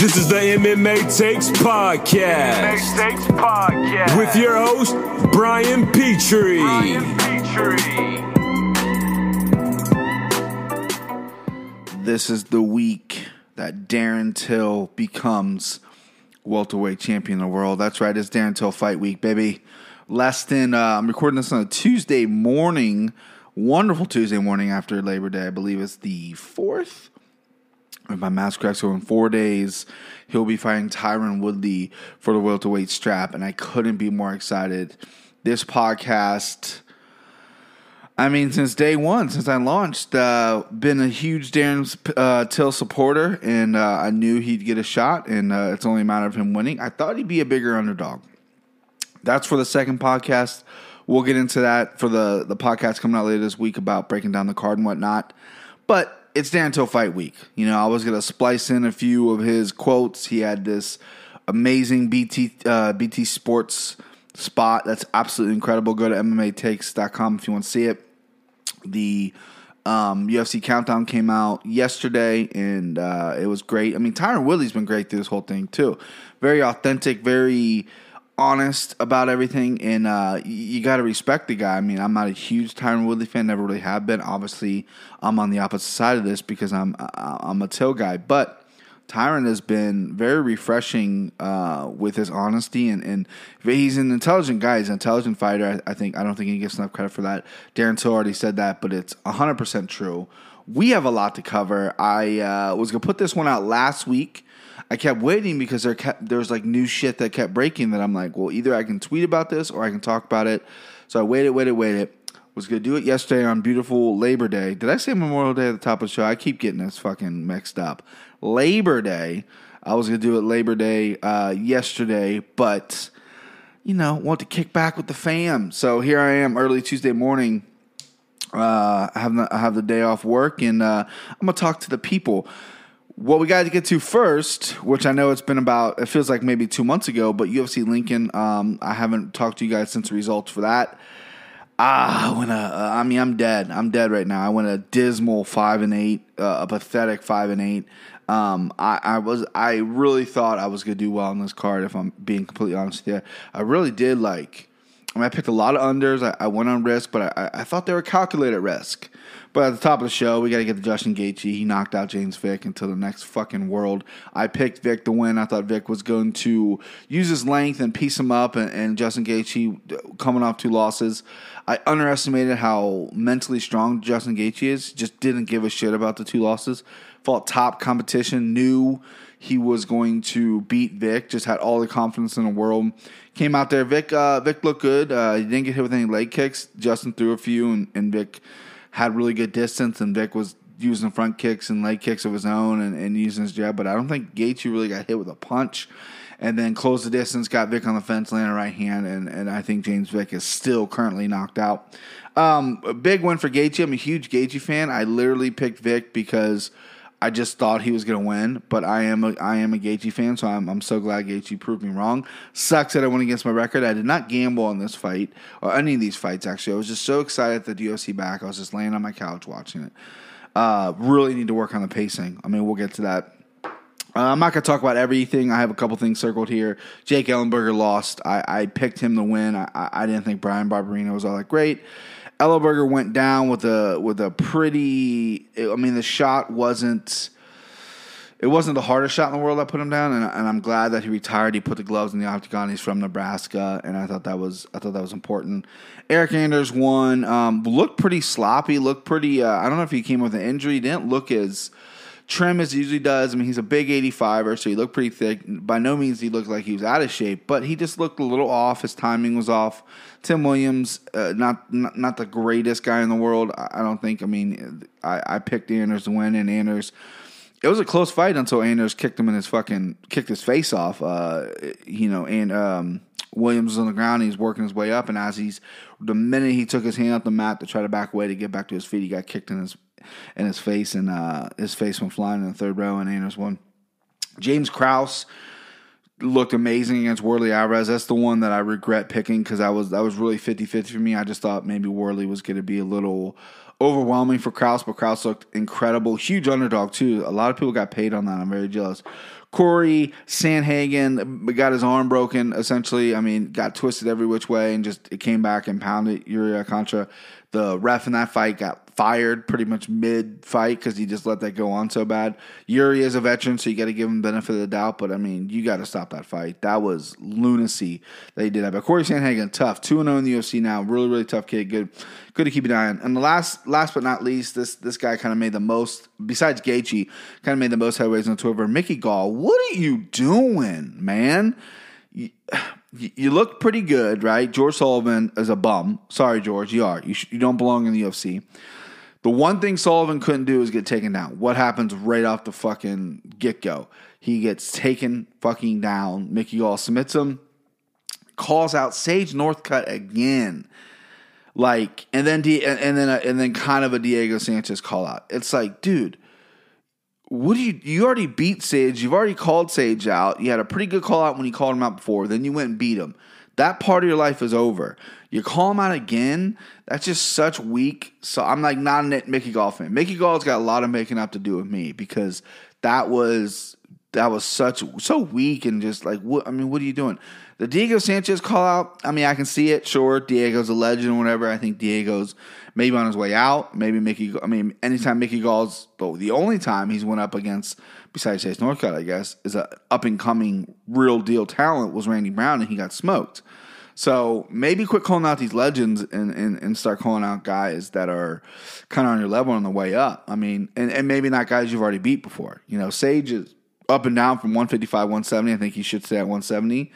This is the MMA Takes Podcast. MMA Takes Podcast. With your host, Brian Petrie. Brian Petrie. This is the week that Darren Till becomes welterweight champion of the world. That's right, it's Darren Till fight week, baby. Less than, uh, I'm recording this on a Tuesday morning, wonderful Tuesday morning after Labor Day. I believe it's the 4th my math correct, so in four days, he'll be fighting Tyron Woodley for the welterweight strap, and I couldn't be more excited. This podcast, I mean, since day one, since I launched, uh, been a huge Darren uh, Till supporter, and uh, I knew he'd get a shot, and uh, it's only a matter of him winning. I thought he'd be a bigger underdog. That's for the second podcast. We'll get into that for the the podcast coming out later this week about breaking down the card and whatnot. But it's down Till fight week. You know, I was gonna splice in a few of his quotes. He had this amazing BT uh, BT Sports spot that's absolutely incredible. Go to MMAtakes.com if you want to see it. The um, UFC countdown came out yesterday, and uh, it was great. I mean, Tyron Woodley's been great through this whole thing too. Very authentic, very honest about everything, and uh, you got to respect the guy. I mean, I'm not a huge Tyron Woodley fan, never really have been. Obviously, I'm on the opposite side of this because I'm I'm a Till guy, but Tyron has been very refreshing uh, with his honesty, and, and he's an intelligent guy. He's an intelligent fighter. I, I think I don't think he gets enough credit for that. Darren Till already said that, but it's 100 percent true. We have a lot to cover. I uh, was gonna put this one out last week I kept waiting because there kept there was like new shit that kept breaking that I'm like, well, either I can tweet about this or I can talk about it. So I waited, waited, waited. Was gonna do it yesterday on beautiful Labor Day. Did I say Memorial Day at the top of the show? I keep getting this fucking mixed up. Labor Day. I was gonna do it Labor Day uh, yesterday, but you know, want to kick back with the fam. So here I am, early Tuesday morning. Uh, I have the, I have the day off work, and uh, I'm gonna talk to the people what we got to get to first, which I know it's been about, it feels like maybe two months ago, but UFC Lincoln, um, I haven't talked to you guys since the results for that. Ah, I went a, I mean, I'm dead. I'm dead right now. I went a dismal five and eight, uh, a pathetic five and eight. Um, I, I was, I really thought I was gonna do well on this card. If I'm being completely honest with you, I really did. Like, I mean, I picked a lot of unders. I, I went on risk, but I, I thought they were calculated risk. But at the top of the show, we got to get to Justin Gaethje. He knocked out James Vick into the next fucking world. I picked Vick to win. I thought Vick was going to use his length and piece him up, and, and Justin Gaethje coming off two losses. I underestimated how mentally strong Justin Gaethje is. Just didn't give a shit about the two losses. Fought top competition. Knew he was going to beat Vick. Just had all the confidence in the world. Came out there. Vick. Uh, Vick looked good. Uh, he didn't get hit with any leg kicks. Justin threw a few, and, and Vick had really good distance, and Vick was using front kicks and leg kicks of his own and, and using his jab. But I don't think Gaethje really got hit with a punch. And then closed the distance, got Vick on the fence, landed right hand, and, and I think James Vick is still currently knocked out. Um, a big win for Gaethje. I'm a huge Gaethje fan. I literally picked Vick because – I just thought he was going to win, but I am a, I am a Gaethje fan, so I'm, I'm so glad Gaethje proved me wrong. Sucks that I went against my record. I did not gamble on this fight or any of these fights. Actually, I was just so excited that the UFC back. I was just laying on my couch watching it. Uh, really need to work on the pacing. I mean, we'll get to that. Uh, I'm not going to talk about everything. I have a couple things circled here. Jake Ellenberger lost. I, I picked him to win. I, I didn't think Bryan Barberena was all that great. Ellenberger went down with a with a pretty. I mean, the shot wasn't. It wasn't the hardest shot in the world that put him down, and, and, I'm glad that he retired. He put the gloves in the octagon. He's from Nebraska, and I thought that was I thought that was important. Eryk Anders won. Um, looked pretty sloppy. Looked pretty. Uh, I don't know if he came with an injury. He didn't look as trim as he usually does. I mean, he's a big 85er, so he looked pretty thick. By no means he looked like he was out of shape, but he just looked a little off. His timing was off. Tim Williams, uh, not, not, not the greatest guy in the world. I, don't think. I mean, I, I picked Anders to win, and Anders. It was a close fight until Anders kicked him in his fucking kicked his face off. Uh, you know, and um, Williams was on the ground. He's working his way up, and as he's the minute he took his hand off the mat to try to back away to get back to his feet, he got kicked in his in his face, and uh, his face went flying in the third row, and Anders won. James Krause looked amazing against Warlley Alvarez. That's the one that I regret picking because I was that was really 50-50 for me. I just thought maybe Warlley was going to be a little overwhelming for Krause, but Krause looked incredible. Huge underdog too. A lot of people got paid on that. I'm very jealous. Corey Sandhagen got his arm broken. Essentially, I mean, got twisted every which way and just it came back and pounded Iuri Alcantara. The ref in that fight got fired pretty much mid fight because he just let that go on so bad. Iuri is a veteran, so you got to give him benefit of the doubt. But I mean, you got to stop that fight. That was lunacy they did that. But Corey Sandhagen, tough, two and zero in the UFC now. Really, really tough kid. Good, good to keep an eye on. And the last, last but not least, this this guy kind of made the most. Besides Gaethje, kind of made the most headways on Twitter. Mickey Gall, what are you doing, man? You, you look pretty good, right? George Sullivan is a bum. Sorry, George, you are. You, sh- you don't belong in the UFC. The one thing Sullivan couldn't do is get taken down. What happens right off the fucking get go? He gets taken fucking down. Mickey Gall submits him, calls out Sage Northcutt again. Like, and then D, and, then a, and then kind of a Diego Sanchez call out. It's like, dude, what do you you already beat Sage, you've already called Sage out. You had a pretty good call out when you called him out before, then you went and beat him. That part of your life is over. You call him out again, that's just such weak. So I'm like not a Mickey Gall fan. Mickey Gall's got a lot of making up to do with me because that was that was such so weak and just like what I mean, what are you doing? The Diego Sanchez call out, I mean, I can see it. Sure, Diego's a legend or whatever. I think Diego's maybe on his way out. Maybe Mickey. I mean, anytime Mickey Gall's, but the only time he's went up against, besides Sage Northcutt, I guess, is a up and coming real deal talent was Randy Brown, and he got smoked. So maybe quit calling out these legends and, and, and start calling out guys that are kind of on your level on the way up. I mean, and, and maybe not guys you've already beat before. You know, Sage is up and down from 155, 170. I think he should stay at 170.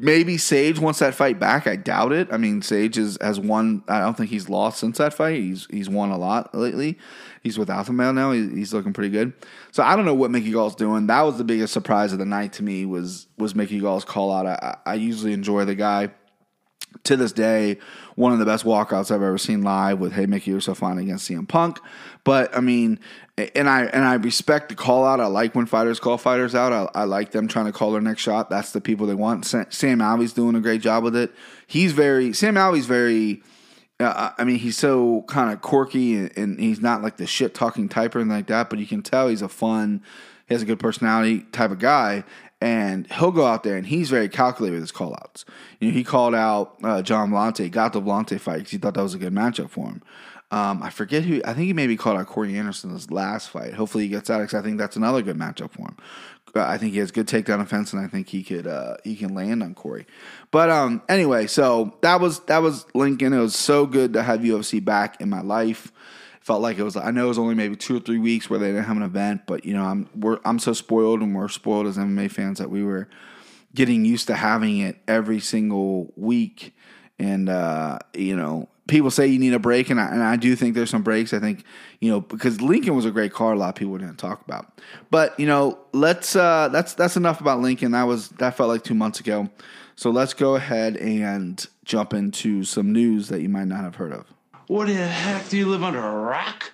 Maybe Sage wants that fight back. I doubt it. I mean, Sage is, has won. I don't think he's lost since that fight. He's he's won a lot lately. He's with Alpha Male now. He's, he's looking pretty good. So I don't know what Mickey Gall's doing. That was the biggest surprise of the night to me was was Mickey Gall's call out. I, I usually enjoy the guy. To this day, one of the best walkouts I've ever seen live with "Hey Mickey, you're so fine" against CM Punk. But I mean, and I and I respect the call out. I like when fighters call fighters out. I, I like them trying to call their next shot. That's the people they want. Sam Alvey's doing a great job with it. He's very Sam Alvey's very. Uh, I mean, he's so kind of quirky, and, and, he's not like the shit talking type or anything like that. But you can tell he's a fun, he has a good personality type of guy. And he'll go out there and he's very calculated with his call outs. You know, he called out uh, Gian Villante, got the Villante fight because he thought that was a good matchup for him. Um, I forget who. I think he maybe called out Corey Anderson his last fight. Hopefully he gets out because I think that's another good matchup for him. Uh, I think he has good takedown offense, and I think he could uh, he can land on Corey. But um, anyway, so that was that was Lincoln. It was so good to have UFC back in my life. Felt like it was. I know it was only maybe two or three weeks where they didn't have an event, but you know I'm we're I'm so spoiled, and we're spoiled as MMA fans that we were getting used to having it every single week, and uh, you know people say you need a break, and I, and I do think there's some breaks. I think you know because Lincoln was a great car. A lot of people didn't talk about, but you know let's uh, that's that's enough about Lincoln. That was that felt like two months ago. So let's go ahead and jump into some news that you might not have heard of. What the heck? Do you live under a rock?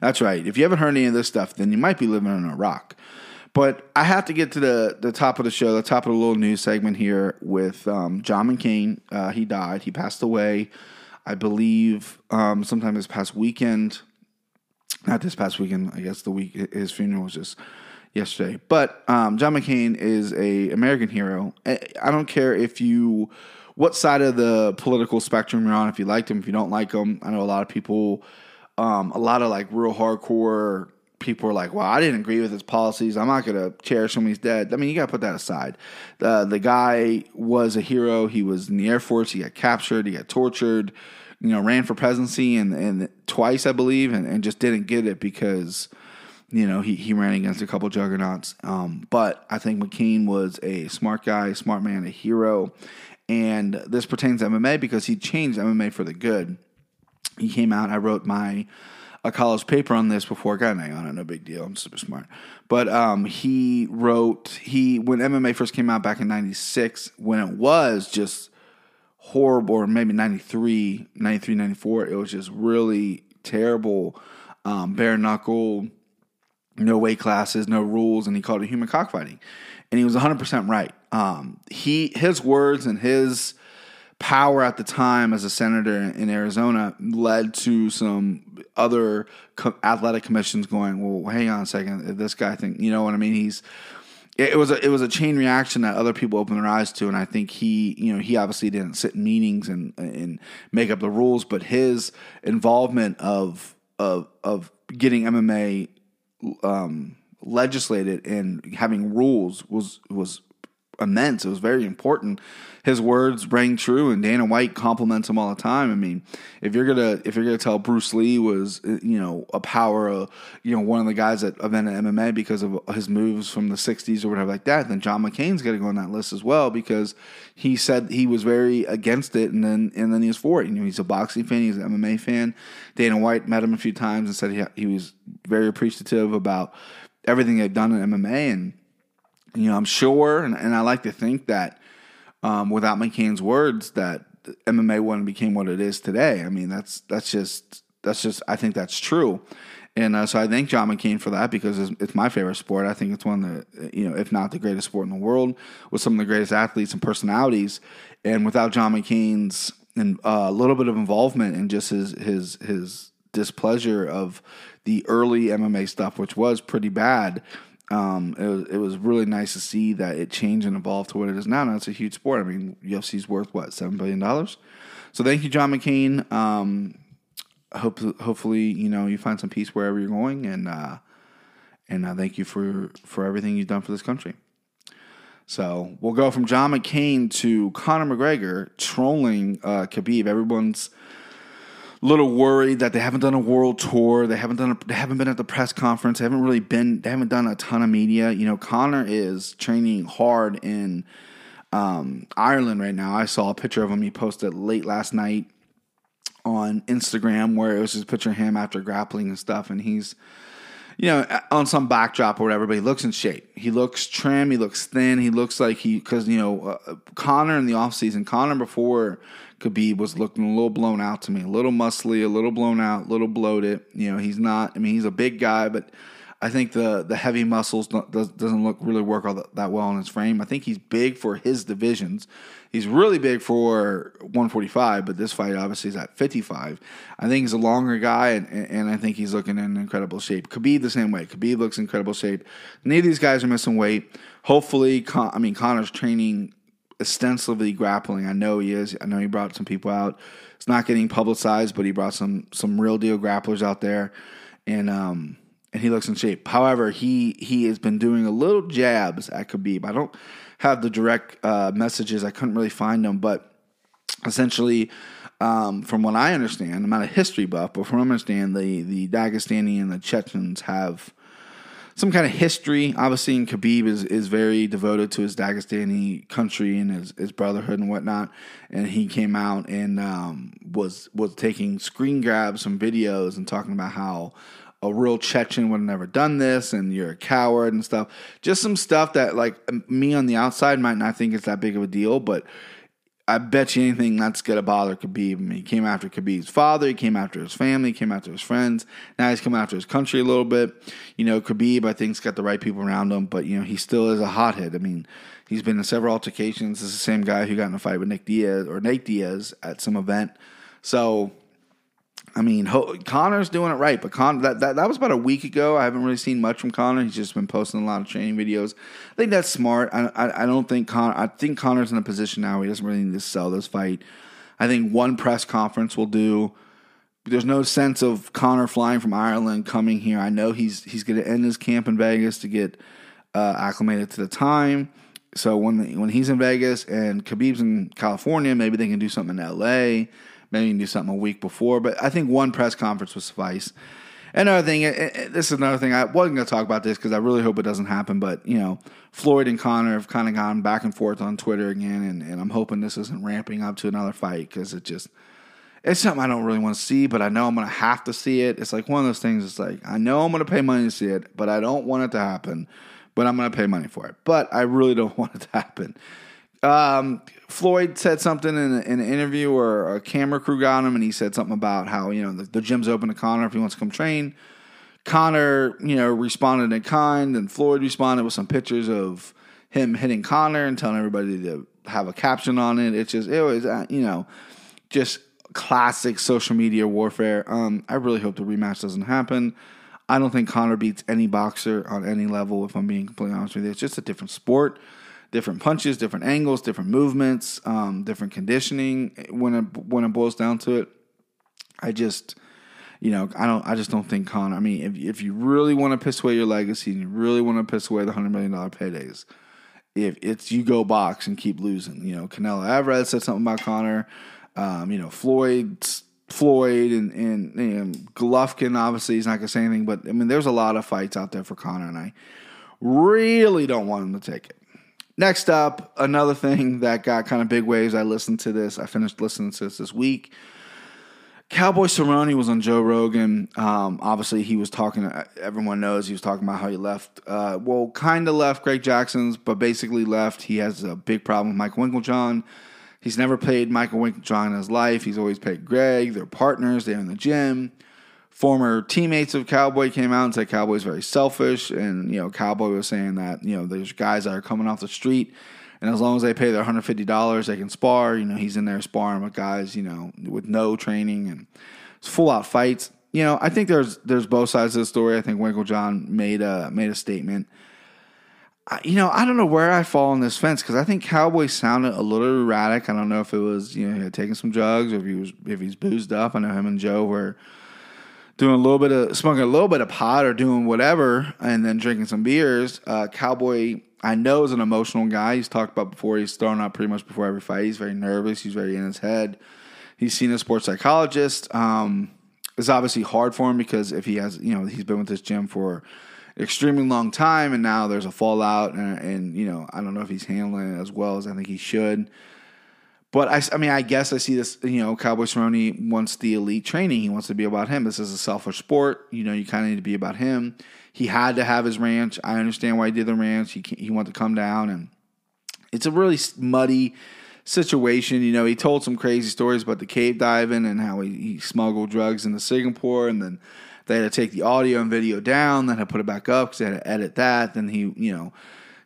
That's right. If you haven't heard any of this stuff, then you might be living under a rock. But I have to get to the, the top of the show, the top of the little news segment here with um, John McCain. Uh, he died. He passed away I believe um, sometime this past weekend, not this past weekend, I guess the week his funeral was just yesterday. But um, John McCain is a American hero. I don't care if you what side of the political spectrum you're on. If you liked him, if you don't like him, I know a lot of people, um, a lot of like real hardcore people are like, "Well, I didn't agree with his policies. I'm not going to cherish him. He's dead." I mean, you got to put that aside. The the guy was a hero. He was in the Air Force. He got captured. He got tortured. You know, ran for presidency and and twice, I believe, and, and just didn't get it because you know he, he ran against a couple juggernauts. Um, but I think McCain was a smart guy, smart man, a hero, and this pertains to MMA because he changed MMA for the good. He came out. I wrote my a college paper on this before. I got an A on it, no big deal. I'm super smart. But um, he wrote he when MMA first came out back in '96, when it was just horrible, or maybe 93, 93, 94, it was just really terrible, um, bare knuckle, no weight classes, no rules, and he called it human cockfighting. And he was 100% right. Um, he his words and his power at the time as a senator in Arizona led to some other co- athletic commissions going, well, hang on a second, this guy think, you know what I mean? He's it, was a it was a chain reaction that other people opened their eyes to, and I think he, you know, he obviously didn't sit in meetings and and make up the rules, but his involvement of of of getting MMA um, legislated and having rules was was immense. It was very important. His words rang true, and Dana White compliments him all the time. I mean, if you're gonna if you're gonna tell Bruce Lee was you know a power, uh, you know one of the guys that invented MMA because of his moves from the '60s or whatever like that, then John McCain's got to go on that list as well because he said he was very against it, and then and then he was for it. You know, he's a boxing fan, he's an MMA fan. Dana White met him a few times and said he he was very appreciative about everything they've done in MMA and you know, I'm sure, and, and I like to think that um, without McCain's words, that MMA wouldn't became what it is today. I mean, that's that's just that's just I think that's true, and uh, so I thank John McCain for that because it's, it's, my favorite sport. I think it's one of the you know, if not the greatest sport in the world, with some of the greatest athletes and personalities, and without John McCain's and uh, a little bit of involvement and just his his his displeasure of the early MMA stuff, which was pretty bad um, it, was, it was really nice to see that it changed and evolved to what it is now. Now it's a huge sport. I mean, UFC's worth what seven billion dollars. So thank you, John McCain. Um, hope hopefully you know you find some peace wherever you're going, and uh, and uh, thank you for for everything you've done for this country. So we'll go from John McCain to Conor McGregor trolling uh, Khabib. Everyone's little worried that they haven't done a world tour. They haven't done. A, they haven't been at the press conference. They haven't really been. They haven't done a ton of media. You know, Conor is training hard in um, Ireland right now. I saw a picture of him. He posted late last night on Instagram where it was just a picture of him after grappling and stuff, and he's you know, on some backdrop or whatever, but he looks in shape. He looks trim. He looks thin. He looks like he, because, you know, uh, Conor in the offseason, Conor before Khabib was looking a little blown out to me, a little muscly, a little blown out, a little bloated. You know, he's not. I mean, he's a big guy, but I think the the heavy muscles does, doesn't look really work all that, that well in his frame. I think he's big for his divisions. He's really big for 145, but this fight obviously is at 55. I think he's a longer guy, and, and I think he's looking in incredible shape. Khabib the same way. Khabib looks incredible shape. Neither of these guys are missing weight. Hopefully, I mean Conor's training extensively grappling. I know he is. I know he brought some people out. It's not getting publicized, but he brought some some real deal grapplers out there, and um and he looks in shape. However, he he has been doing a little jabs at Khabib. I don't have the direct uh, messages. I couldn't really find them, but essentially. Um, from what I understand, I'm not a history buff, but from what I understand, the, the Dagestani and the Chechens have some kind of history. Obviously, and Khabib is, is very devoted to his Dagestani country and his, his brotherhood and whatnot. And he came out and um, was was taking screen grabs from videos and talking about how a real Chechen would have never done this and you're a coward and stuff. Just some stuff that like me on the outside might not think it's that big of a deal, but I bet you anything that's gonna bother Khabib. I mean, he came after Khabib's father, he came after his family, he came after his friends. Now he's coming after his country a little bit. You know, Khabib, I think's got the right people around him, but you know, he still is a hothead. I mean, he's been in several altercations. This is the same guy who got in a fight with Nick Diaz or Nate Diaz at some event. So I mean, Ho- Conor's doing it right, but Con- that, that that was about a week ago. I haven't really seen much from Conor. He's just been posting a lot of training videos. I think that's smart. I, I, I don't think Con- I think Conor's in a position now he doesn't really need to sell this fight. I think one press conference will do. There's no sense of Conor flying from Ireland coming here. I know he's he's going to end his camp in Vegas to get uh, acclimated to the time. So when when he's in Vegas and Khabib's in California, maybe they can do something in L.A. Maybe you do something a week before, but I think one press conference would suffice. Another thing, eh, eh, eh, this is another thing. I wasn't going to talk about this because I really hope it doesn't happen. But you know, Floyd and Conor have kind of gone back and forth on Twitter again, and, and I'm hoping this isn't ramping up to another fight because it just it's something I don't really want to see, but I know I'm going to have to see it. It's like one of those things. It's like I know I'm going to pay money to see it, but I don't want it to happen. But I'm going to pay money for it. But I really don't want it to happen. Um, Floyd said something in, in, an interview, or a camera crew got him, and he said something about how you know the, the gym's open to Conor if he wants to come train. Conor, you know, responded in kind, and Floyd responded with some pictures of him hitting Conor and telling everybody to have a caption on it. It's just it was uh, you know just classic social media warfare. Um, I really hope the rematch doesn't happen. I don't think Conor beats any boxer on any level. If I'm being completely honest with you, it's just a different sport, different punches, different angles, different movements, um, different conditioning. When it when it boils down to it, I just you know, I don't. I just don't think Conor. I mean, if if you really want to piss away your legacy and you really want to piss away the hundred million dollar paydays, if it's you go box and keep losing. You know, Canelo Alvarez said something about Conor. Um, you know, Floyd, Floyd, and, and and Golovkin. Obviously, he's not gonna say anything, but I mean, there's a lot of fights out there for Conor, and I really don't want him to take it. Next up, another thing that got kind of big waves. I listened to this. I finished listening to this this week. Cowboy Cerrone was on Joe Rogan. Um, obviously, he was talking. Everyone knows he was talking about how he left. Uh, well, kind of left Greg Jackson's, but basically left. He has a big problem with Michael Winkeljohn. He's never paid Michael Winkeljohn in his life. He's always paid Greg. They're partners. They're in the gym. Former teammates of Cowboy came out and said Cowboy's very selfish, and you know Cowboy was saying that you know there's guys that are coming off the street and as long as they pay their $150, they can spar. You know, he's in there sparring with guys, you know, with no training and full out fights. You know, I think there's there's both sides of the story. I think Winkeljohn made a made a statement. I, you know, I don't know where I fall on this fence because I think Cowboy sounded a little erratic. I don't know if it was you know he had taken some drugs or if he was if he's boozed up. I know him and Joe were doing a little bit of smoking a little bit of pot or doing whatever, and then drinking some beers. Uh, Cowboy I know is an emotional guy. He's talked about before. He's thrown out pretty much before every fight. He's very nervous. He's very in his head. He's seen a sports psychologist. Um, it's obviously hard for him because if he has, you know, he's been with this gym for extremely long time, and now there's a fallout, and, and you know, I don't know if he's handling it as well as I think he should. But I, I mean, I guess I see this. You know, Cowboy Cerrone wants the elite training. He wants to be about him. This is a selfish sport. You know, you kind of need to be about him. He had to have his ranch. I understand why he did the ranch. He he wanted to come down, and it's a really muddy situation. You know, he told some crazy stories about the cave diving and how he, he smuggled drugs into Singapore, and then they had to take the audio and video down. Then had to put it back up because they had to edit that. Then he, you know,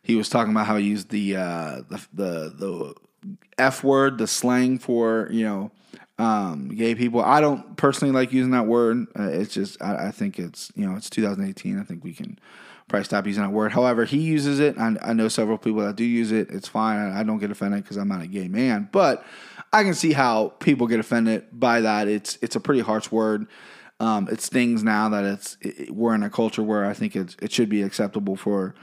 he was talking about how he used the uh, the the the f word, the slang for you know um, gay people. I don't personally like using that word. Uh, it's just I, I, think it's you know it's 2018. I think we can probably stop using that word. However, he uses it. I, I know several people that do use it. It's fine. I, I don't get offended because I'm not a gay man, but I can see how people get offended by that. It's it's a pretty harsh word. Um, it stings now that it's it, we're in a culture where I think it it should be acceptable for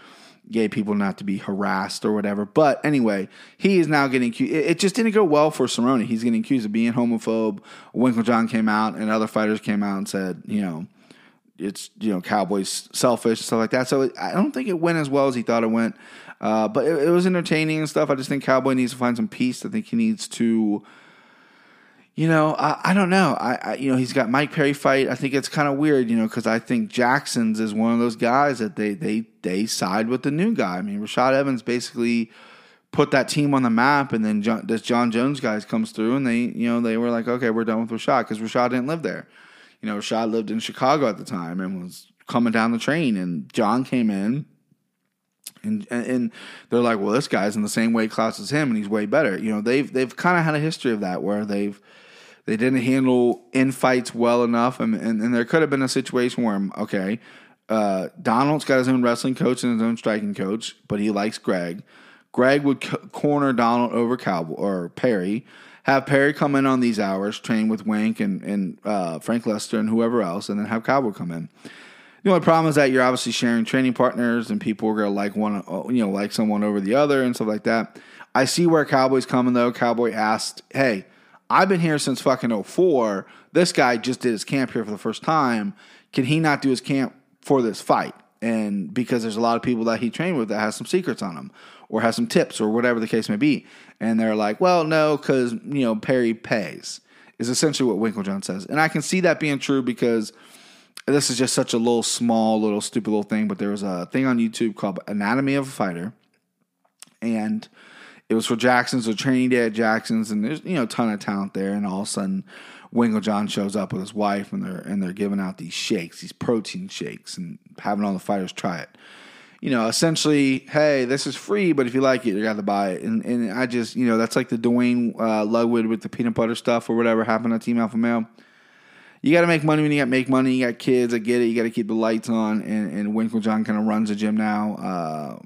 gay people not to be harassed or whatever. But anyway, he is now getting accused. It just didn't go well for Cerrone. He's getting accused of being homophobe. Winkeljohn came out and other fighters came out and said, you know, it's you know Cowboys selfish and stuff like that. So I don't think it went as well as he thought it went. Uh, but it, it was entertaining and stuff. I just think Cowboy needs to find some peace. I think he needs to you know, I, I don't know. I, I, you know he's got Mike Perry fight. I think it's kind of weird, you know, because I think Jackson's is one of those guys that they they they side with the new guy. I mean, Rashad Evans basically put that team on the map, and then John, this Jon Jones guys comes through, and they you know they were like, okay, we're done with Rashad because Rashad didn't live there. You know, Rashad lived in Chicago at the time and was coming down the train, and John came in. And, and they're like, well, this guy's in the same weight class as him, and he's way better. You know, they've they've kind of had a history of that where they've they didn't handle infights well enough, and, and, and there could have been a situation where, okay, uh, Donald's got his own wrestling coach and his own striking coach, but he likes Greg. Greg would corner Donald over Cowboy or Perry, have Perry come in on these hours, train with Wink and, and uh, Frank Lester and whoever else, and then have Cowboy come in. The only problem is that you're obviously sharing training partners, and people are gonna like one, uh, you know, like someone over the other and stuff like that. I see where Cowboy's coming though. Cowboy asked, "Hey, I've been here since fucking 04. This guy just did his camp here for the first time. Can he not do his camp for this fight? And because there's a lot of people that he trained with that has some secrets on him or has some tips or whatever the case may be. And they're like, well, no, because, you know, Perry pays, is essentially what Winkeljohn says. And I can see that being true because this is just such a little small, little stupid little thing. But there was a thing on YouTube called Anatomy of a Fighter. And it was for Jackson's, or training day at Jackson's, and there's you know a ton of talent there. And all of a sudden, Winkeljohn shows up with his wife, and they're and they're giving out these shakes, these protein shakes, and having all the fighters try it. you know, essentially, hey, this is free, but if you like it, you got to buy it. And and I just, you know, that's like the Dwayne uh, with the peanut butter stuff or whatever happened on Team Alpha Male. You got to make money when you got make money. You got kids, I get it. You got to keep the lights on. And, and Winkeljohn kind of runs the gym now. Uh,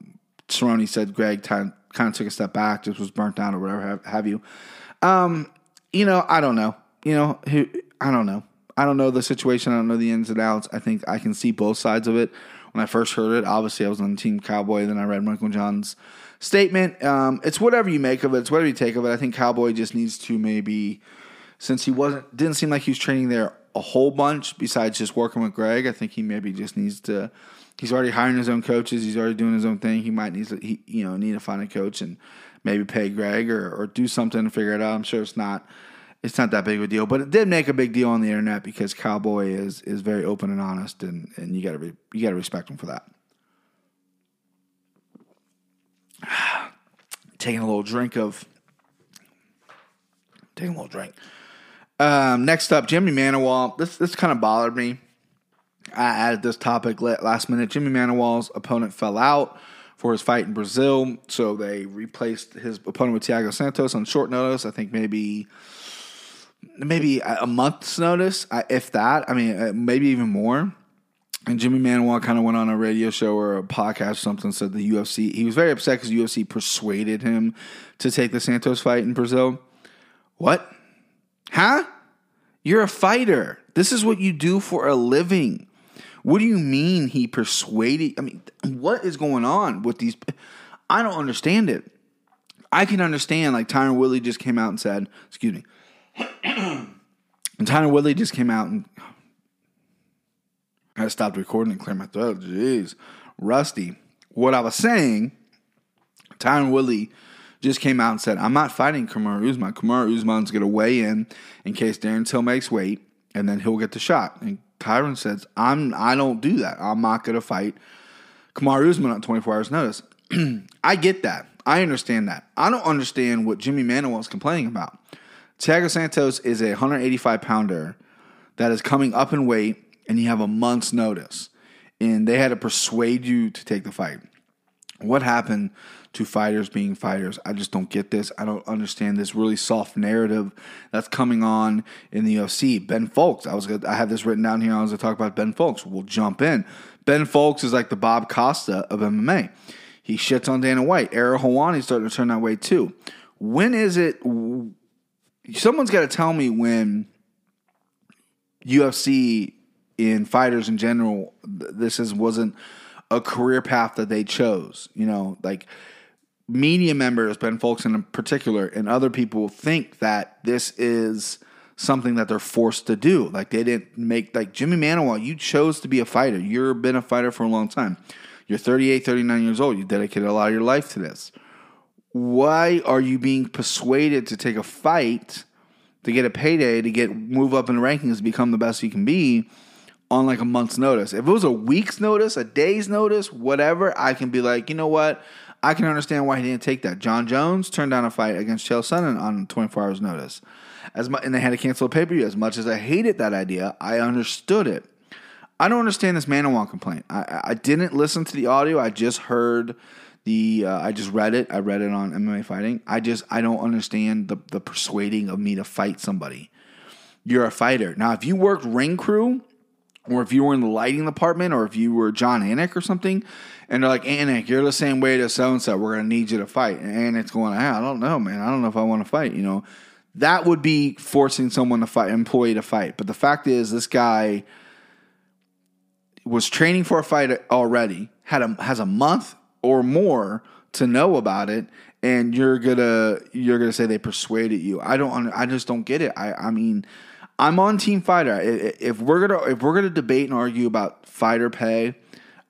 Cerrone said Greg kind of took a step back, just was burnt out or whatever have, have you. Um, you know, I don't know. You know, who I don't know. I don't know the situation. I don't know the ins and outs. I think I can see both sides of it. When I first heard it, obviously I was on Team Cowboy. Then I read Michael John's statement. Um, it's whatever you make of it. It's whatever you take of it. I think Cowboy just needs to maybe, since he wasn't, didn't seem like he was training there a whole bunch besides just working with Greg. I think he maybe just needs to. He's already hiring his own coaches. He's already doing his own thing. He might need to, he, you know, need to find a coach and maybe pay Greg or, or do something to figure it out. I'm sure it's not it's not that big of a deal, but it did make a big deal on the internet because Cowboy is is very open and honest, and and you got to re, you got to respect him for that. Taking a little drink of taking a little drink. Um, next up, Jimmy Manuwa. This this kind of bothered me. I added this topic last minute. Jimmy Manuwa's opponent fell out for his fight in Brazil, so they replaced his opponent with Thiago Santos on short notice. I think maybe maybe a month's notice, if that. I mean, uh, maybe even more. And Jimmy Manuwa kind of went on a radio show or a podcast or something, said the UFC, he was very upset because UFC persuaded him to take the Santos fight in Brazil. What? Huh? You're a fighter. This is what you do for a living. What do you mean he persuaded? I mean, what is going on with these? I don't understand it. I can understand, like Tyron Woodley just came out and said, excuse me, and Tyron Woodley just came out and I stopped recording and cleared my throat. Jeez, rusty. What I was saying, Tyron Woodley just came out and said, I'm not fighting Kamaru Usman. Kamaru Usman's going to weigh in in case Darren Till makes weight, and then he'll get the shot. And Tyron says, I'm, I don't do that. I'm not going to fight Kamaru Usman on 24 hours notice. I get that. I understand that. I don't understand what Jimmy Manuwa is complaining about. Thiago Santos is a 185 pounder that is coming up in weight, and you have a month's notice. And they had to persuade you to take the fight. What happened to fighters being fighters? I just don't get this. I don't understand this really soft narrative that's coming on in the UFC. Ben Fowlkes, I was gonna, I have this written down here. I was going to talk about Ben Fowlkes. We'll jump in. Ben Fowlkes is like the Bob Costa of MMA. He shits on Dana White. Ariel Helwani's starting to turn that way too. When is it? someone's got to tell me when UFC in fighters in general, this is wasn't a career path that they chose. You know, like media members, Ben Fowlkes in particular, and other people think that this is something that they're forced to do. Like they didn't make like Jimmy Manuwa, you chose to be a fighter. You've been a fighter for a long time. You're 38, 39 years old. You dedicated a lot of your life to this why are you being persuaded to take a fight to get a payday to get move up in the rankings become the best you can be on like a month's notice if it was a week's notice a day's notice whatever i can be like you know what i can understand why he didn't take that jon jones turned down a fight against chael sonnen on 24 hours notice as much and they had to cancel a pay-per-view as much as i hated that idea i understood it i don't understand this Manuwa complaint I, I didn't listen to the audio i just heard the uh, I just read it. I read it on MMA fighting. I just I don't understand the the persuading of me to fight somebody. You're a fighter. Now, if you worked ring crew, or if you were in the lighting department, or if you were Jon Anik or something, and they're like, Anik, you're the same way to so and so. We're gonna need you to fight. And Anik's going, I don't know, man. I don't know if I want to fight. You know, that would be forcing someone to fight, employee to fight. But the fact is, this guy was training for a fight already. Had a has a month or more to know about it and you're gonna you're gonna say they persuaded you i don't i just don't get it i i mean i'm on team fighter. If we're gonna if we're gonna debate and argue about fighter pay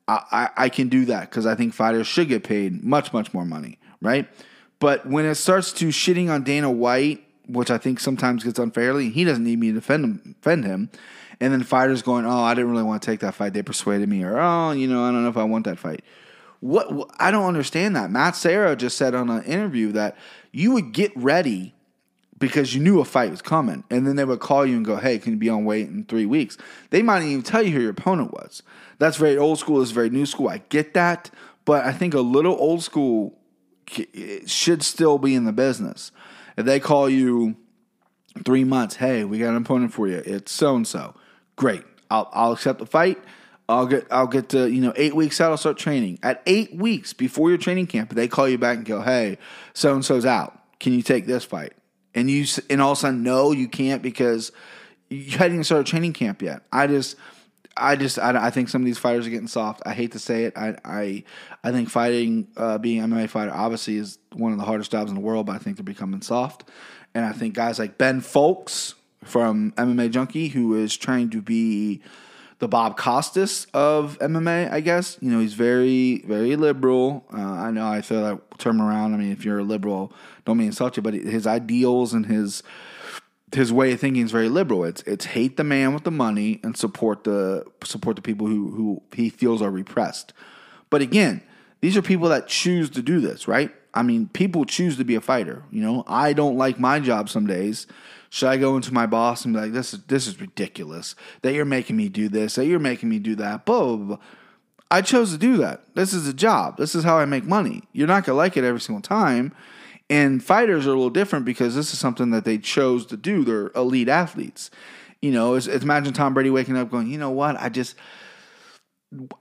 i i, I can do that because i think fighters should get paid much much more money right? But when it starts to shitting on dana white which i think sometimes gets unfairly he doesn't need me to defend him defend him. And then fighters going oh i didn't really want to take that fight. They persuaded me or oh you know i don't know if i want that fight. What I don't understand that. Matt Serra just said on an interview that you would get ready because you knew a fight was coming, and then they would call you and go, "Hey, can you be on weight in three weeks?" They might even tell you who your opponent was. That's very old school. It's very new school. I get that, but I think a little old school should still be in the business. If they call you three months, hey, we got an opponent for you. It's so and so. Great. I'll I'll accept the fight. I'll get I'll get to you know eight weeks out. I'll start training. At eight weeks before your training camp, they call you back and go, hey, so and so's out. Can you take this fight? And you and all of a sudden, no, you can't because you hadn't even started training camp yet. I just. I just I, I think some of these fighters are getting soft. I hate to say it. I I, I think fighting, uh, being MMA fighter, obviously is one of the hardest jobs in the world. But I think they're becoming soft, and I think guys like Ben Fowlkes from MMA Junkie, who is trying to be the Bob Costas of MMA, I guess. You know, he's very, very liberal. Uh, I know I throw that term around. I mean, if you're a liberal, don't mean insult you, but his ideals and his his way of thinking is very liberal. It's it's hate the man with the money and support the support the people who who he feels are repressed. But again, these are people that choose to do this, right? I mean, people choose to be a fighter. You know, I don't like my job some days. Should I go into my boss and be like, "This is this is ridiculous that you're making me do this, that you're making me do that"? Blah blah blah. I chose to do that. This is a job. This is how I make money. You're not gonna like it every single time. And fighters are a little different because this is something that they chose to do. They're elite athletes. You know, it's, it's imagine Tom Brady waking up going, you know what? I just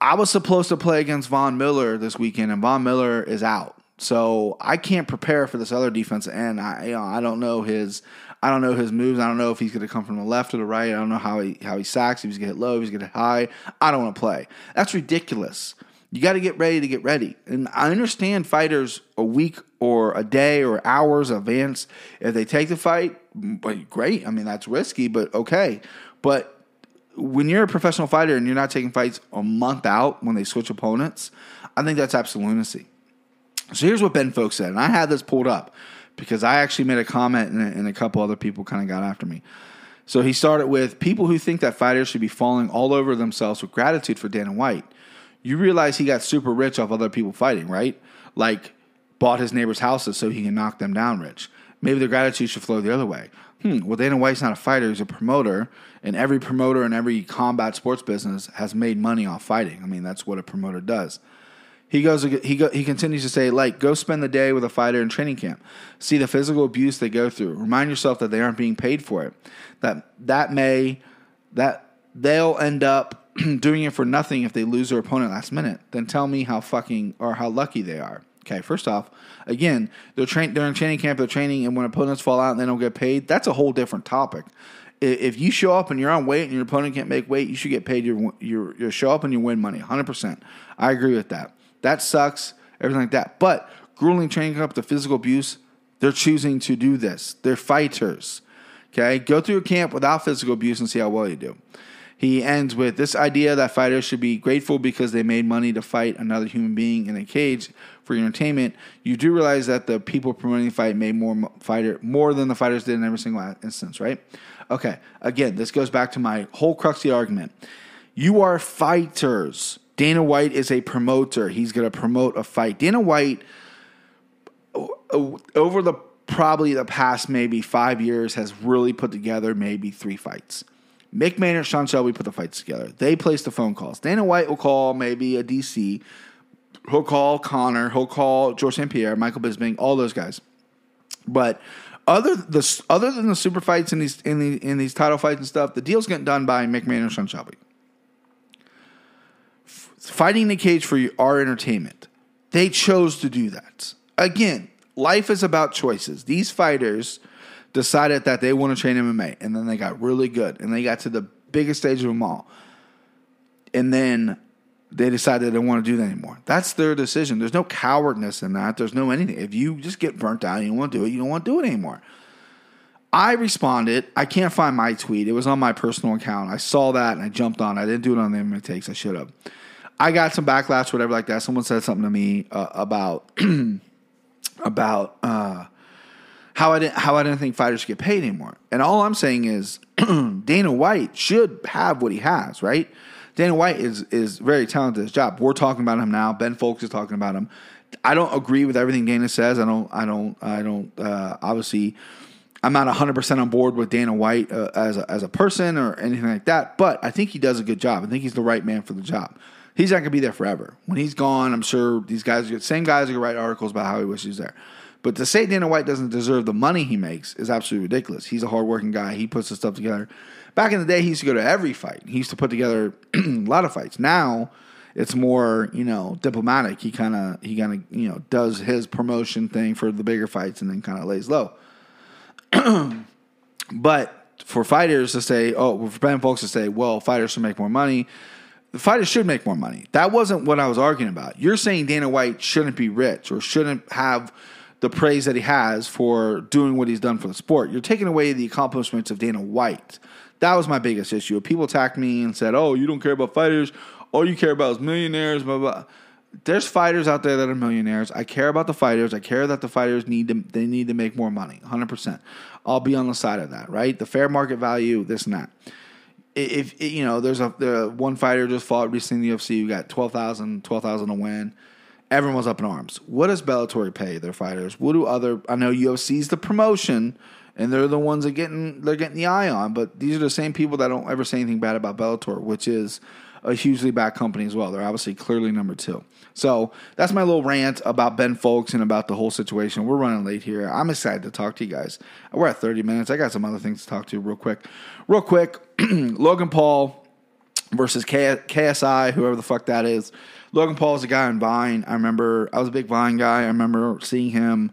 I was supposed to play against Von Miller this weekend, and Von Miller is out. So I can't prepare for this other defense, and I you know, I don't know his I don't know his moves. I don't know if he's going to come from the left or the right. I don't know how he how he sacks. If he's going to hit low, if he's going to hit high. I don't want to play. That's ridiculous. You got to get ready to get ready. And I understand fighters a week or a day or hours advance. If they take the fight, but great. I mean, that's risky, but okay. But when you're a professional fighter and you're not taking fights a month out when they switch opponents, I think that's absolute lunacy. So here's what Ben Fowlkes said, and I had this pulled up because I actually made a comment and and a couple other people kind of got after me. So he started with people who think that fighters should be falling all over themselves with gratitude for Dana White. You realize he got super rich off other people fighting, right? Like bought his neighbors' houses so he can knock them down rich. Maybe the gratitude should flow the other way. Hmm, well, Dana White's not a fighter, he's a promoter, and every promoter in every combat sports business has made money off fighting. I mean, that's what a promoter does. He goes. He go, he continues to say, like, go spend the day with a fighter in training camp. See the physical abuse they go through. Remind yourself that they aren't being paid for it. That that may that they'll end up doing it for nothing if they lose their opponent last minute. Then tell me how fucking or how lucky they are. Okay, first off, again, they're train during training camp. They're training, and when opponents fall out and they don't get paid, that's a whole different topic. If you show up and you're on weight and your opponent can't make weight, you should get paid your your, your show up and you win money. 100%. I agree with that. That sucks, everything like that. But grueling training camp, the physical abuse, they're choosing to do this. They're fighters. Okay, go through a camp without physical abuse and see how well you do. He ends with this idea that fighters should be grateful because they made money to fight another human being in a cage for entertainment. You do realize that the people promoting the fight made more fighter more than the fighters did in every single instance, right? Okay, again, this goes back to my whole crux of the argument. You are fighters. Dana White is a promoter. He's going to promote a fight. Dana White over the probably the past maybe five years has really put together maybe three fights. Mick Maynard, Sean Shelby put the fights together. They place the phone calls. Dana White will call maybe a DC. He'll call Conor. He'll call George St. Pierre, Michael Bisping, all those guys. But other the other than the super fights in these in the in these title fights and stuff, the deal's getting done by Mick Maynard, Sean Shelby. Fighting in the cage for our entertainment. They chose to do that. Again, life is about choices. These fighters decided that they want to train MMA, and then they got really good, and they got to the biggest stage of them all. And then they decided they don't want to do that anymore. That's their decision. There's no cowardness in that. There's no anything. If you just get burnt out and you want to do it, you don't want to do it anymore. I responded. I can't find my tweet. It was on my personal account. I saw that and I jumped on. I didn't do it on the MMA takes. I should have. I got some backlash, whatever like that. Someone said something to me uh, about about uh, how I didn't how I didn't think fighters get paid anymore. And all I'm saying is Dana White should have what he has, right? Dana White is is very talented at his job. We're talking about him now. Ben Fowlkes is talking about him. I don't agree with everything Dana says. I don't. I don't. I don't. Uh, obviously, I'm not 100 percent on board with Dana White uh, as a, as a person or anything like that. But I think he does a good job. I think he's the right man for the job. He's not going to be there forever. When he's gone, I'm sure these guys, same guys, are going to write articles about how he wishes he was there. But to say Dana White doesn't deserve the money he makes is absolutely ridiculous. He's a hardworking guy. He puts his stuff together. Back in the day, he used to go to every fight. He used to put together a lot of fights. Now it's more, you know, diplomatic. He kind of he kind of you know does his promotion thing for the bigger fights and then kind of lays low. but for fighters to say, oh, for Ben Fowlkes to say, well, fighters should make more money. The fighters should make more money. That wasn't what I was arguing about. You're saying Dana White shouldn't be rich or shouldn't have the praise that he has for doing what he's done for the sport. You're taking away the accomplishments of Dana White. That was my biggest issue. People attacked me and said, "Oh, you don't care about fighters. All you care about is millionaires." Blah blah. There's fighters out there that are millionaires. I care about the fighters. I care that the fighters need to they need to make more money. 100%. I'll be on the side of that, right? The fair market value, this and that. If, you know, there's a the one fighter just fought recently in the UFC. We got 12,000 12,000 to win. Everyone was up in arms. What does Bellator pay their fighters? What do other? I know UFC's the promotion, and they're the ones that getting they're getting the eye on. But these are the same people that don't ever say anything bad about Bellator, which is a hugely bad company as well. They're obviously clearly number two. So that's my little rant about Ben Fowlkes and about the whole situation. We're running late here. I'm excited to talk to you guys. We're at 30 minutes. I got some other things to talk to you real quick. Real quick, Logan Paul versus K- KSI, whoever the fuck that is. Logan Paul is a guy on Vine. I remember I was a big Vine guy. I remember seeing him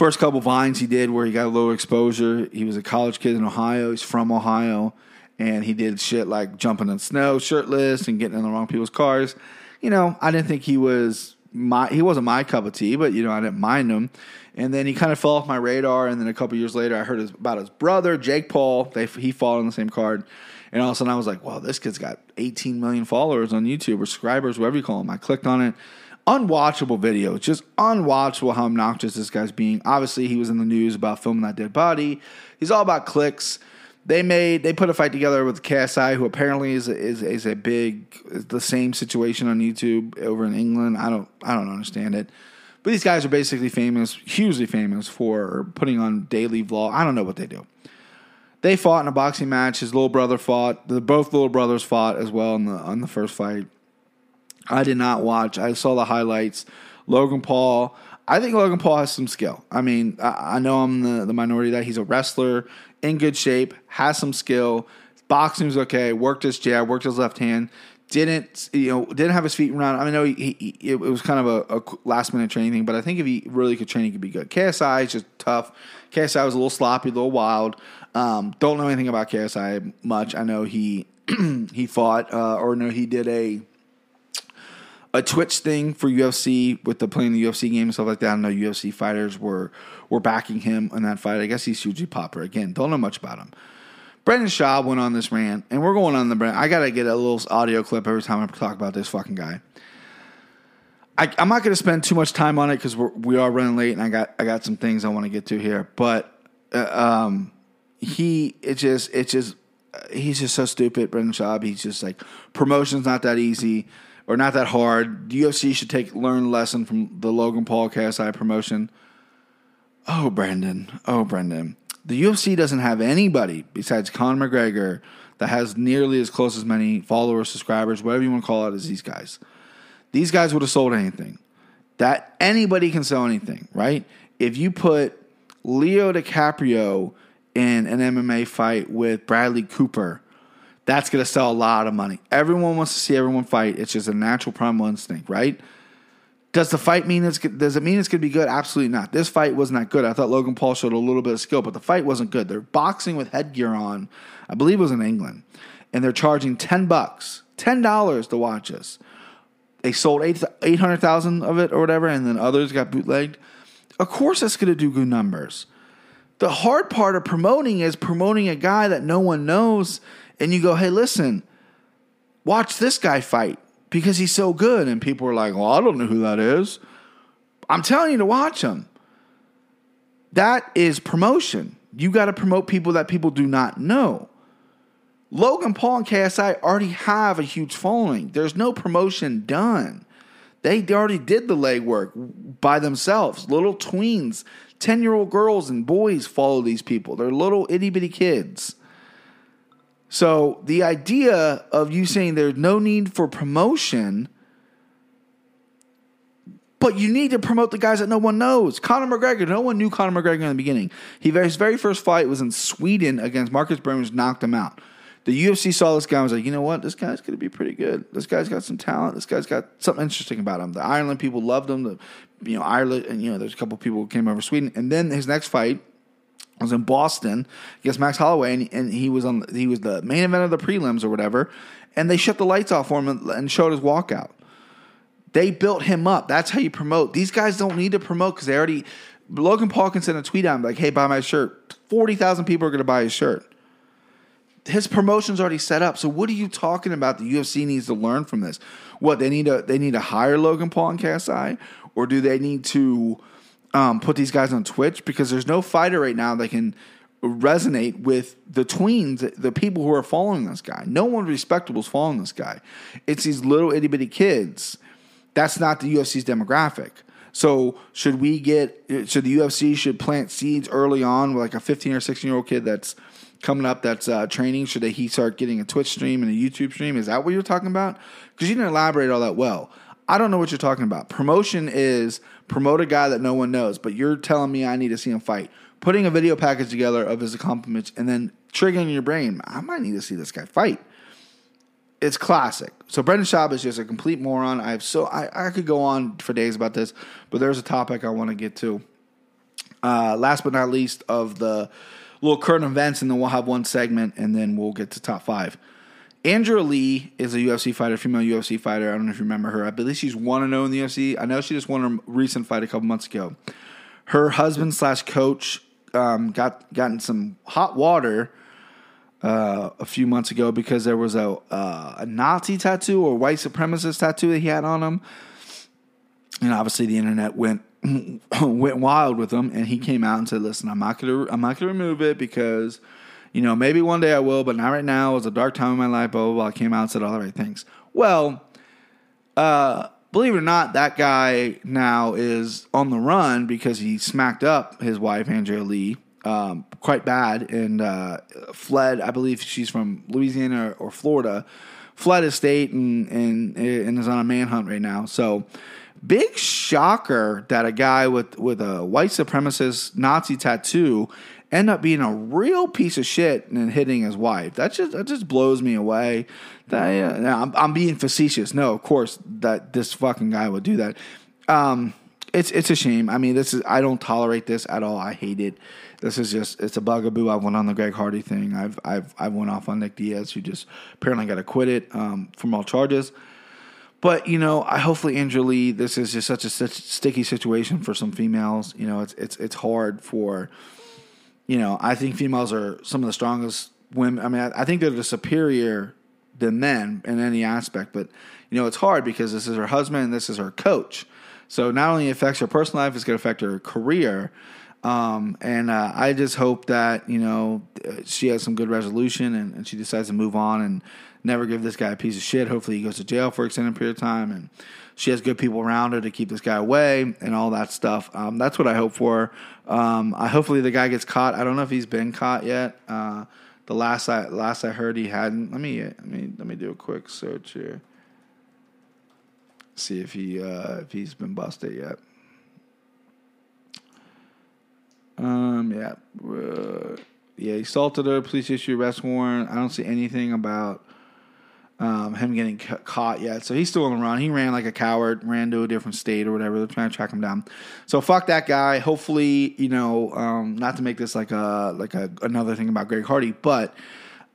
first couple vines he did where he got a little exposure. He was a college kid in Ohio. He's from Ohio, and he did shit like jumping in snow shirtless and getting in the wrong people's cars. You know, I didn't think he was my he wasn't my cup of tea, but you know I didn't mind him. And then he kind of fell off my radar. And then a couple years later, I heard his, about his brother Jake Paul. They he fought on the same card. And all of a sudden, I was like, wow, this kid's got 18 million followers on YouTube or subscribers, whatever you call them. I clicked on it. Unwatchable video. Just unwatchable how obnoxious this guy's being. Obviously, he was in the news about filming that dead body. He's all about clicks. They made they put a fight together with KSI, who apparently is is is a big is the same situation on YouTube over in England. I don't I don't understand it. But these guys are basically famous, hugely famous for putting on daily vlog. I don't know what they do. They fought in a boxing match. His little brother fought. The, both little brothers fought as well in the on the first fight. I did not watch. I saw the highlights. Logan Paul. I think Logan Paul has some skill. I mean, I, I know I'm the, the minority that he's a wrestler in good shape, has some skill. Boxing was okay. Worked his jab, worked his left hand. Didn't you know? Didn't have his feet around. I mean, know he, he, it was kind of a, a last minute training thing, but I think if he really could train, he could be good. KSI is just tough. KSI was a little sloppy, a little wild. Um, don't know anything about KSI much. I know he he fought uh, or no, he did a a Twitch thing for UFC with the playing the UFC game and stuff like that. I know UFC fighters were were backing him in that fight. I guess he's hugely Popper. Again, don't know much about him. Brendan Schaub went on this rant, and we're going on the brand. I gotta get a little audio clip every time I talk about this fucking guy. I, am not going to spend too much time on it because we are running late, and I got I got some things I want to get to here. But uh, um, he it just it just he's just so stupid, Brendan Schaub. He's just like promotion's not that easy or not that hard. UFC should take learn lesson from the Logan Paul KSI promotion. Oh, Brendan. Oh, Brendan. The UFC doesn't have anybody besides Conor McGregor that has nearly as close as many followers, subscribers, whatever you want to call it, as these guys. These guys would have sold anything. That anybody can sell anything, right? If you put Leo DiCaprio in an MMA fight with Bradley Cooper, that's going to sell a lot of money. Everyone wants to see everyone fight. It's just a natural primal instinct, right? Does the fight mean it's does it mean it's going to be good? Absolutely not. This fight wasn't that good. I thought Logan Paul showed a little bit of skill, but the fight wasn't good. They're boxing with headgear on. I believe it was in England, and they're charging ten bucks, ten dollars to watch this. They sold eight eight hundred thousand of it or whatever, and then others got bootlegged. Of course, that's going to do good numbers. The hard part of promoting is promoting a guy that no one knows, and you go, hey, listen, watch this guy fight because he's so good. And people are like, well, I don't know who that is. I'm telling you to watch him. That is promotion. You got to promote people that people do not know. Logan Paul and KSI already have a huge following. There's no promotion done. They already did the legwork by themselves. Little tweens 10 year old girls and boys follow these people. They're little itty bitty kids. So the idea of you saying there's no need for promotion, but you need to promote the guys that no one knows. Conor McGregor, no one knew Conor McGregor in the beginning. He his very first fight was in Sweden against Marcus Burns, knocked him out. The UFC saw this guy and was like, you know what? This guy's going to be pretty good. This guy's got some talent. This guy's got something interesting about him. The Ireland people loved him. The, you know, Ireland, and you know, there's a couple people who came over Sweden. And then his next fight was in Boston against Max Holloway, and, and he was on he was the main event of the prelims or whatever. And they shut the lights off for him and, and showed his walkout. They built him up. That's how you promote. These guys don't need to promote because they already. Logan Paul can send a tweet out like, "Hey, buy my shirt." Forty thousand people are going to buy his shirt. His promotion's already set up. So what are you talking about? The UFC needs to learn from this. What they need to they need to hire Logan Paul and KSI, or do they need to um, put these guys on Twitch? Because there's no fighter right now that can resonate with the tweens, the people who are following this guy. No one respectable is following this guy. It's these little itty bitty kids. That's not the UFC's demographic. So should we get? Should the UFC should plant seeds early on, with like a 15 or 16 year old kid that's coming up that's uh, training? Should they, he start getting a Twitch stream and a YouTube stream? Is that what you're talking about? Because you didn't elaborate all that well. I don't know what you're talking about. Promotion is promote a guy that no one knows, but you're telling me I need to see him fight. Putting a video package together of his accomplishments and then triggering your brain, I might need to see this guy fight. It's classic. So Brendan Schaub is just a complete moron. I have so I, I could go on for days about this, but there's a topic I want to get to. Uh, last but not least of the little current events, and then we'll have one segment, and then we'll get to top five. Andrea Lee is a UFC fighter, female UFC fighter. I don't know if you remember her. I believe she's one and zero in the UFC. I know she just won her recent fight a couple months ago. Her husband slash coach um, got gotten some hot water uh, a few months ago because there was a uh, a Nazi tattoo or white supremacist tattoo that he had on him, and obviously the internet went went wild with him. And he came out and said, "Listen, I'm not gonna I'm not gonna remove it because." You know, maybe one day I will, but not right now. It was a dark time in my life, blah, blah, blah. I came out and said all the right things. Well, uh, believe it or not, that guy now is on the run because he smacked up his wife, Andrea Lee, um, quite bad and uh, fled. I believe she's from Louisiana or, or Florida, fled his state and, and, and is on a manhunt right now. So, big shocker that a guy with, with a white supremacist Nazi tattoo end up being a real piece of shit and hitting his wife. That just that just blows me away. That, I'm, I'm, being facetious. No, of course that this fucking guy would do that. Um, it's it's a shame. I mean, this is I don't tolerate this at all. I hate it. This is just it's a bugaboo. I went on the Greg Hardy thing. I've I've I went off on Nick Diaz, who just apparently got acquitted um, from all charges. But you know, I hopefully Andrea Lee. This is just such a such sticky situation for some females. You know, it's it's it's hard for you know, I think females are some of the strongest women. I mean, I, I think they're the superior than men in any aspect. But you know, it's hard because this is her husband and this is her coach. So not only affects her personal life, it's going to affect her career. Um, and uh, I just hope that you know she has some good resolution and, and, she decides to move on and never give this guy a piece of shit. Hopefully, he goes to jail for extended period of time and she has good people around her to keep this guy away and all that stuff. Um, that's what I hope for. Um, I hopefully the guy gets caught. I don't know if he's been caught yet. Uh, the last I last I heard he hadn't. Let me let me let me do a quick search here. See if he uh, if he's been busted yet. Um. Yeah. Uh, yeah. He assaulted her. Police issue arrest warrant. I don't see anything about um, him getting ca- caught yet. So he's still on the run. He ran like a coward, ran to a different state or whatever. They're trying to track him down. So fuck that guy. Hopefully, you know, um, not to make this like a like a another thing about Greg Hardy, but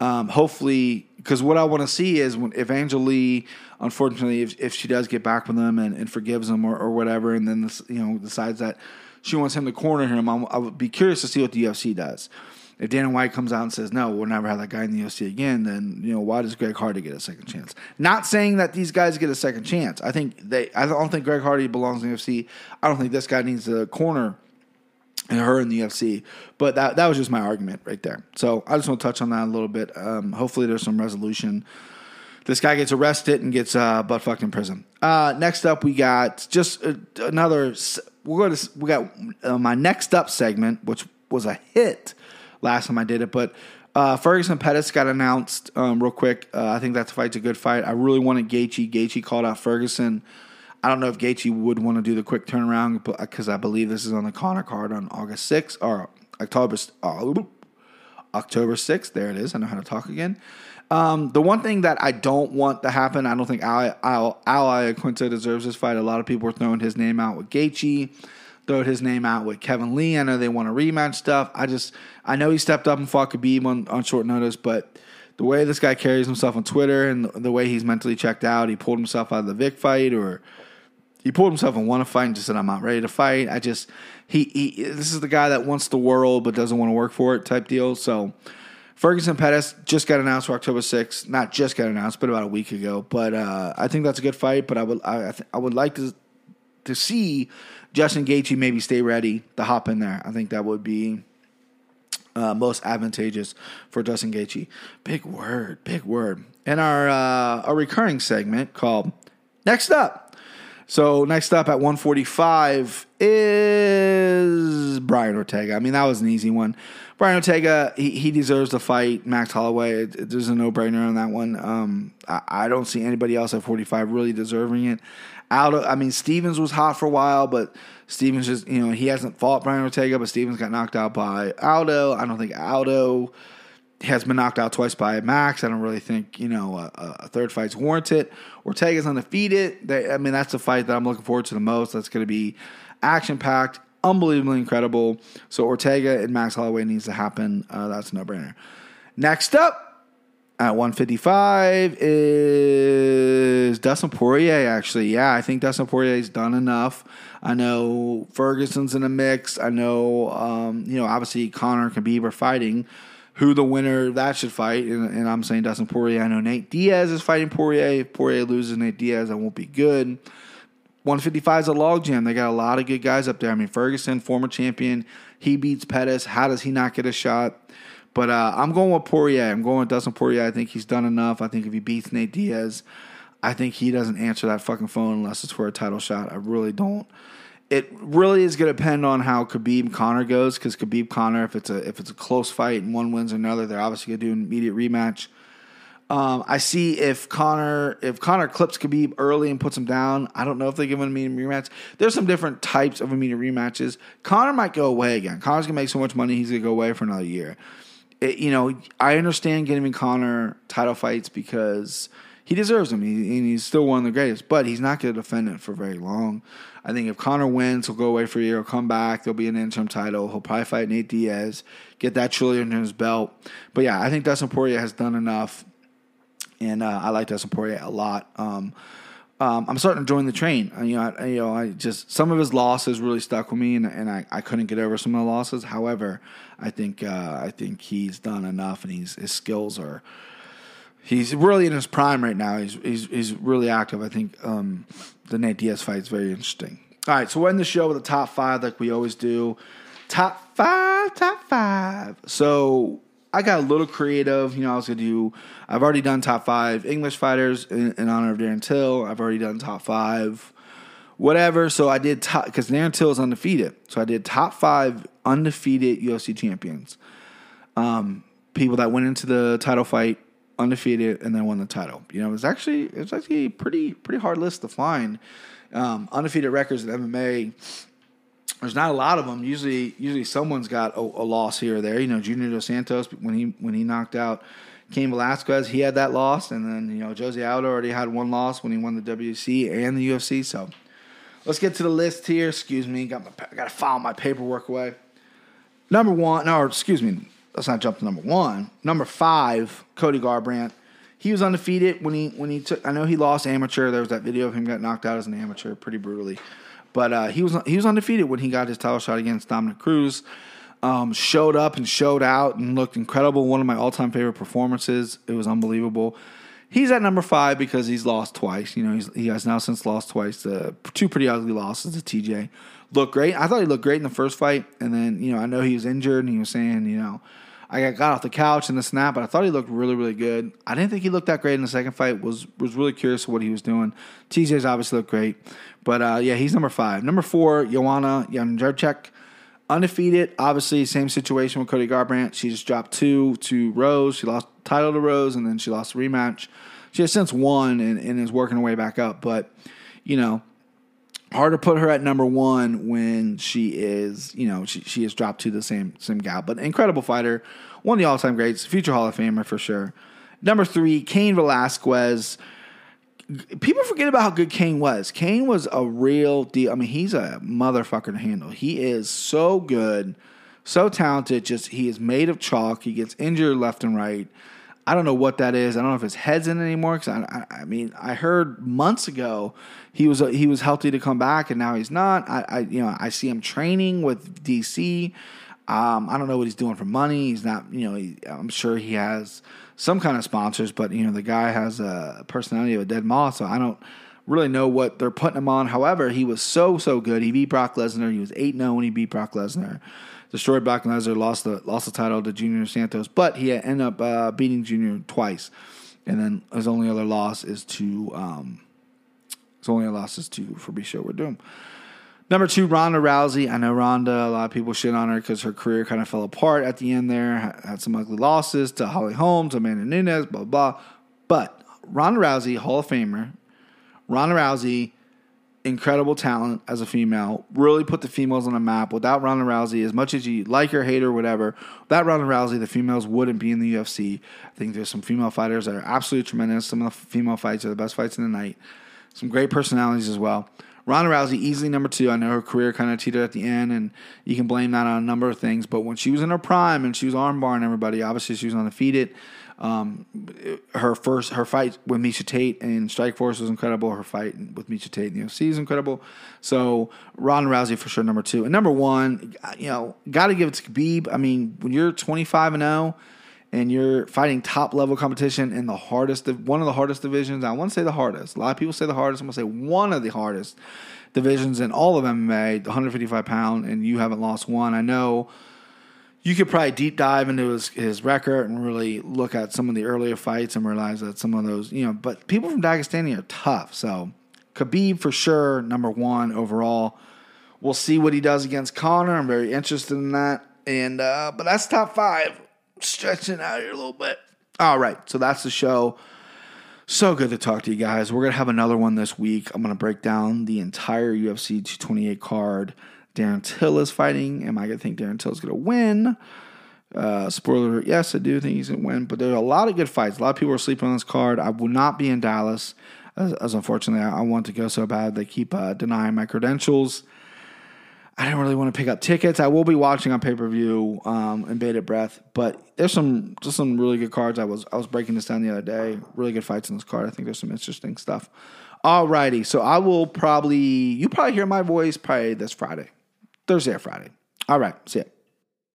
um, hopefully, because what I want to see is when, if Lee, unfortunately, if, if she does get back with him and, and forgives him or, or whatever, and then this, you know decides that she wants him to corner him, I'm, I would be curious to see what the UFC does if Dana White comes out and says, no, we'll never have that guy in the UFC again, then, you know, why does Greg Hardy get a second chance? Not saying that these guys get a second chance. I think they, I don't think Greg Hardy belongs in the UFC. I don't think this guy needs a corner and her in the UFC. But that, that was just my argument right there. So I just want to touch on that a little bit. Um, hopefully there's some resolution. This guy gets arrested and gets uh, butt fucked in prison. Uh, next up, we got just uh, another. We're going to we got uh, my next up segment, which was a hit last time I did it, but Uh, Ferguson Pettis got announced um, real quick. Uh, I think that fight's a good fight. I really wanted Gaethje. Gaethje called out Ferguson. I don't know if Gaethje would want to do the quick turnaround because I believe this is on the Conor card on August 6th or October uh, October 6th. There it is. I know how to talk again. Um, the one thing that I don't want to happen, I don't think Al, Al, Al Iaquinta deserves this fight. A lot of people are throwing his name out with Gaethje, throwing his name out with Kevin Lee. I know they want to rematch stuff. I just, I know he stepped up and fought Khabib on, on short notice, but the way this guy carries himself on Twitter and the, the way he's mentally checked out, he pulled himself out of the Vick fight or he pulled himself and won a fight and just said, I'm not ready to fight. I just, he, he, this is the guy that wants the world but doesn't want to work for it type deal. So, Ferguson Pettis just got announced for October 6th. Not just got announced, but about a week ago. But uh, I think that's a good fight. But I would I, I would like to to see Justin Gaethje maybe stay ready to hop in there. I think that would be uh, most advantageous for Justin Gaethje. Big word, big word. In our uh, a recurring segment called Next Up. So next up at 145 is Brian Ortega. I mean, that was an easy one. Brian Ortega, he, he deserves to fight Max Holloway. It, it, there's a no brainer on that one. Um, I, I, don't see anybody else at 45 really deserving it. Aldo, I mean, Stephens was hot for a while, but Stephens just, you know, he hasn't fought Brian Ortega, but Stephens got knocked out by Aldo. I don't think Aldo has been knocked out twice by Max. I don't really think you know a, a third fight's warranted. Ortega's undefeated. They, I mean, that's the fight that I'm looking forward to the most. That's going to be action packed, unbelievably incredible. So Ortega and Max Holloway needs to happen. Uh, that's no brainer. Next up. At 155 is Dustin Poirier, actually. Yeah, I think Dustin Poirier's done enough. I know Ferguson's in the mix. I know, um, you know, obviously Conor and Khabib are fighting who the winner that should fight, and, and, I'm saying Dustin Poirier. I know Nate Diaz is fighting Poirier. If Poirier loses Nate Diaz, that won't be good. 155 is a logjam. They got a lot of good guys up there. I mean, Ferguson, former champion, he beats Pettis. How does he not get a shot? But uh, I'm going with Poirier. I'm going with Dustin Poirier. I think he's done enough. I think if he beats Nate Diaz, I think he doesn't answer that fucking phone unless it's for a title shot. I really don't it really is going to depend on how Khabib Conor goes because Khabib Conor, if it's a if it's a close fight and one wins another, they're obviously going to do an immediate rematch. Um, I see if Conor if Conor clips Khabib early and puts him down. I don't know if they give him an immediate rematch. There's some different types of immediate rematches. Conor might go away again. Conor's gonna make so much money he's gonna go away for another year. It, you know, I understand getting Conor title fights because he deserves them. He, and he's still one of the greatest, but he's not going to defend it for very long. I think if Conor wins, he'll go away for a year, he'll come back, there'll be an interim title. He'll probably fight Nate Diaz, get that trillion in his belt. But yeah, I think Dustin Poirier has done enough, and uh, I like Dustin Poirier a lot. Um, um, I'm starting to join the train. You know, I, you know, I just some of his losses really stuck with me, and, and I, I couldn't get over some of the losses. However, I think uh, I think he's done enough, and he's his skills are he's really in his prime right now. He's he's he's really active. I think um, the Nate Diaz fight is very interesting. All right, so we're in the show with the top five, like we always do. Top five, top five. So I got a little creative. You know, I was gonna do. I've already done top five English fighters in, in honor of Darren Till. I've already done top five, whatever. So I did top because Till is undefeated. So I did top five undefeated UFC champions. Um, people that went into the title fight undefeated, and then won the title. You know, it's actually it's actually a pretty pretty hard list to find. Um, undefeated records in MMA. There's not a lot of them. Usually, usually someone's got a, a, loss here or there. You know, Junior Dos Santos when he when he knocked out Cain Velasquez, he had that loss, and then you know Jose Aldo already had one loss when he won the WEC and the UFC. So let's get to the list here. Excuse me, got my I got to file my paperwork away. Number one, no, excuse me, let's not jump to number one. Number five, Cody Garbrandt. He was undefeated when he when he took. I know he lost amateur. There was that video of him got knocked out as an amateur, pretty brutally. But uh, he was he was undefeated when he got his title shot against Dominick Cruz. Um, showed up and showed out and looked incredible. One of my all time favorite performances. It was unbelievable. He's at number five because he's lost twice. You know, he has now since lost twice. Uh, two pretty ugly losses to TJ. Looked great. I thought he looked great in the first fight, and then you know I know he was injured, and he was saying you know I got got off the couch in the snap, but I thought he looked really, really good. I didn't think he looked that great in the second fight. was was really curious what he was doing. TJ's obviously looked great, but uh, yeah, he's number five. Number four, Joanna Jędrzejczyk. Undefeated. Obviously, same situation with Cody Garbrandt. She just dropped two to Rose. She lost title to Rose, and then she lost the rematch. She has since won and, and is working her way back up. But you know, hard to put her at number one when she is, you know, she, she has dropped to the same same gal. But incredible fighter, one of the all time greats, future Hall of Famer for sure. Number three, Cain Velasquez. People forget about how good Cain was. Cain was a real deal. I mean, he's a motherfucker to handle. He is so good, so talented. Just he is made of chalk. He gets injured left and right. I don't know what that is. I don't know if his head's in anymore. Because I, I, I, mean, I heard months ago he was he was healthy to come back, and now he's not. I, I you know I see him training with DC. Um, I don't know what he's doing for money. He's not. You know, he, I'm sure he has some kind of sponsors, but you know the guy has a personality of a dead moth, so I don't really know what they're putting him on. However, he was so so good. He beat Brock Lesnar. He was eight 0 when he beat Brock Lesnar destroyed Brock Lesnar, lost the lost the title to Junior Santos, but he ended up uh, beating Junior twice, and then his only other loss is to um, his only loss is to Fabricio Werdum. Number two, Ronda Rousey. I know Ronda. A lot of people shit on her because her career kind of fell apart at the end. There had some ugly losses to Holly Holmes, Amanda Nunes, blah blah. But Ronda Rousey, Hall of Famer. Ronda Rousey incredible talent as a female, really put the females on the map. Without Ronda Rousey, as much as you like her, hate her, whatever, without Ronda Rousey, the females wouldn't be in the UFC. I think there's some female fighters that are absolutely tremendous. Some of the female fights are the best fights in the night. Some great personalities as well. Ronda Rousey, easily number two. I know her career kind of teetered at the end, and you can blame that on a number of things. But when she was in her prime and she was armbarring everybody, obviously she was undefeated. Um, her first her fight with Miesha Tate in Strikeforce was incredible. Her fight with Miesha Tate in the UFC is incredible. So Ronda Rousey for sure number two and number one. You know, got to give it to Khabib. I mean, when you're 25 and 0 and you're fighting top level competition in the hardest one of the hardest divisions. I want to say the hardest. A lot of people say the hardest. I'm gonna say one of the hardest divisions in all of MMA, the 155 pound, and you haven't lost one. I know you could probably deep dive into his, his record and really look at some of the earlier fights and realize that some of those, you know, but people from Dagestani are tough. So Khabib for sure, number one overall. We'll see what he does against Conor. I'm very interested in that. And uh, but that's top five. Stretching out here a little bit. All right, so that's the show. So good to talk to you guys. We're gonna have another one this week. I'm gonna break down the entire UFC 228 card. Darren Till is fighting. Am I going to think Darren Till is going to win? Uh, spoiler, yes, I do think he's going to win. But there are a lot of good fights. A lot of people are sleeping on this card. I will not be in Dallas, as, as unfortunately I, I, want to go so bad. They keep uh, denying my credentials. I don't really want to pick up tickets. I will be watching on pay per view um, and bated breath. But there's some just some really good cards. I was I was breaking this down the other day. Really good fights in this card. I think there's some interesting stuff. Alrighty, so I will probably you probably hear my voice probably this Friday. Thursday or Friday. All right. See ya.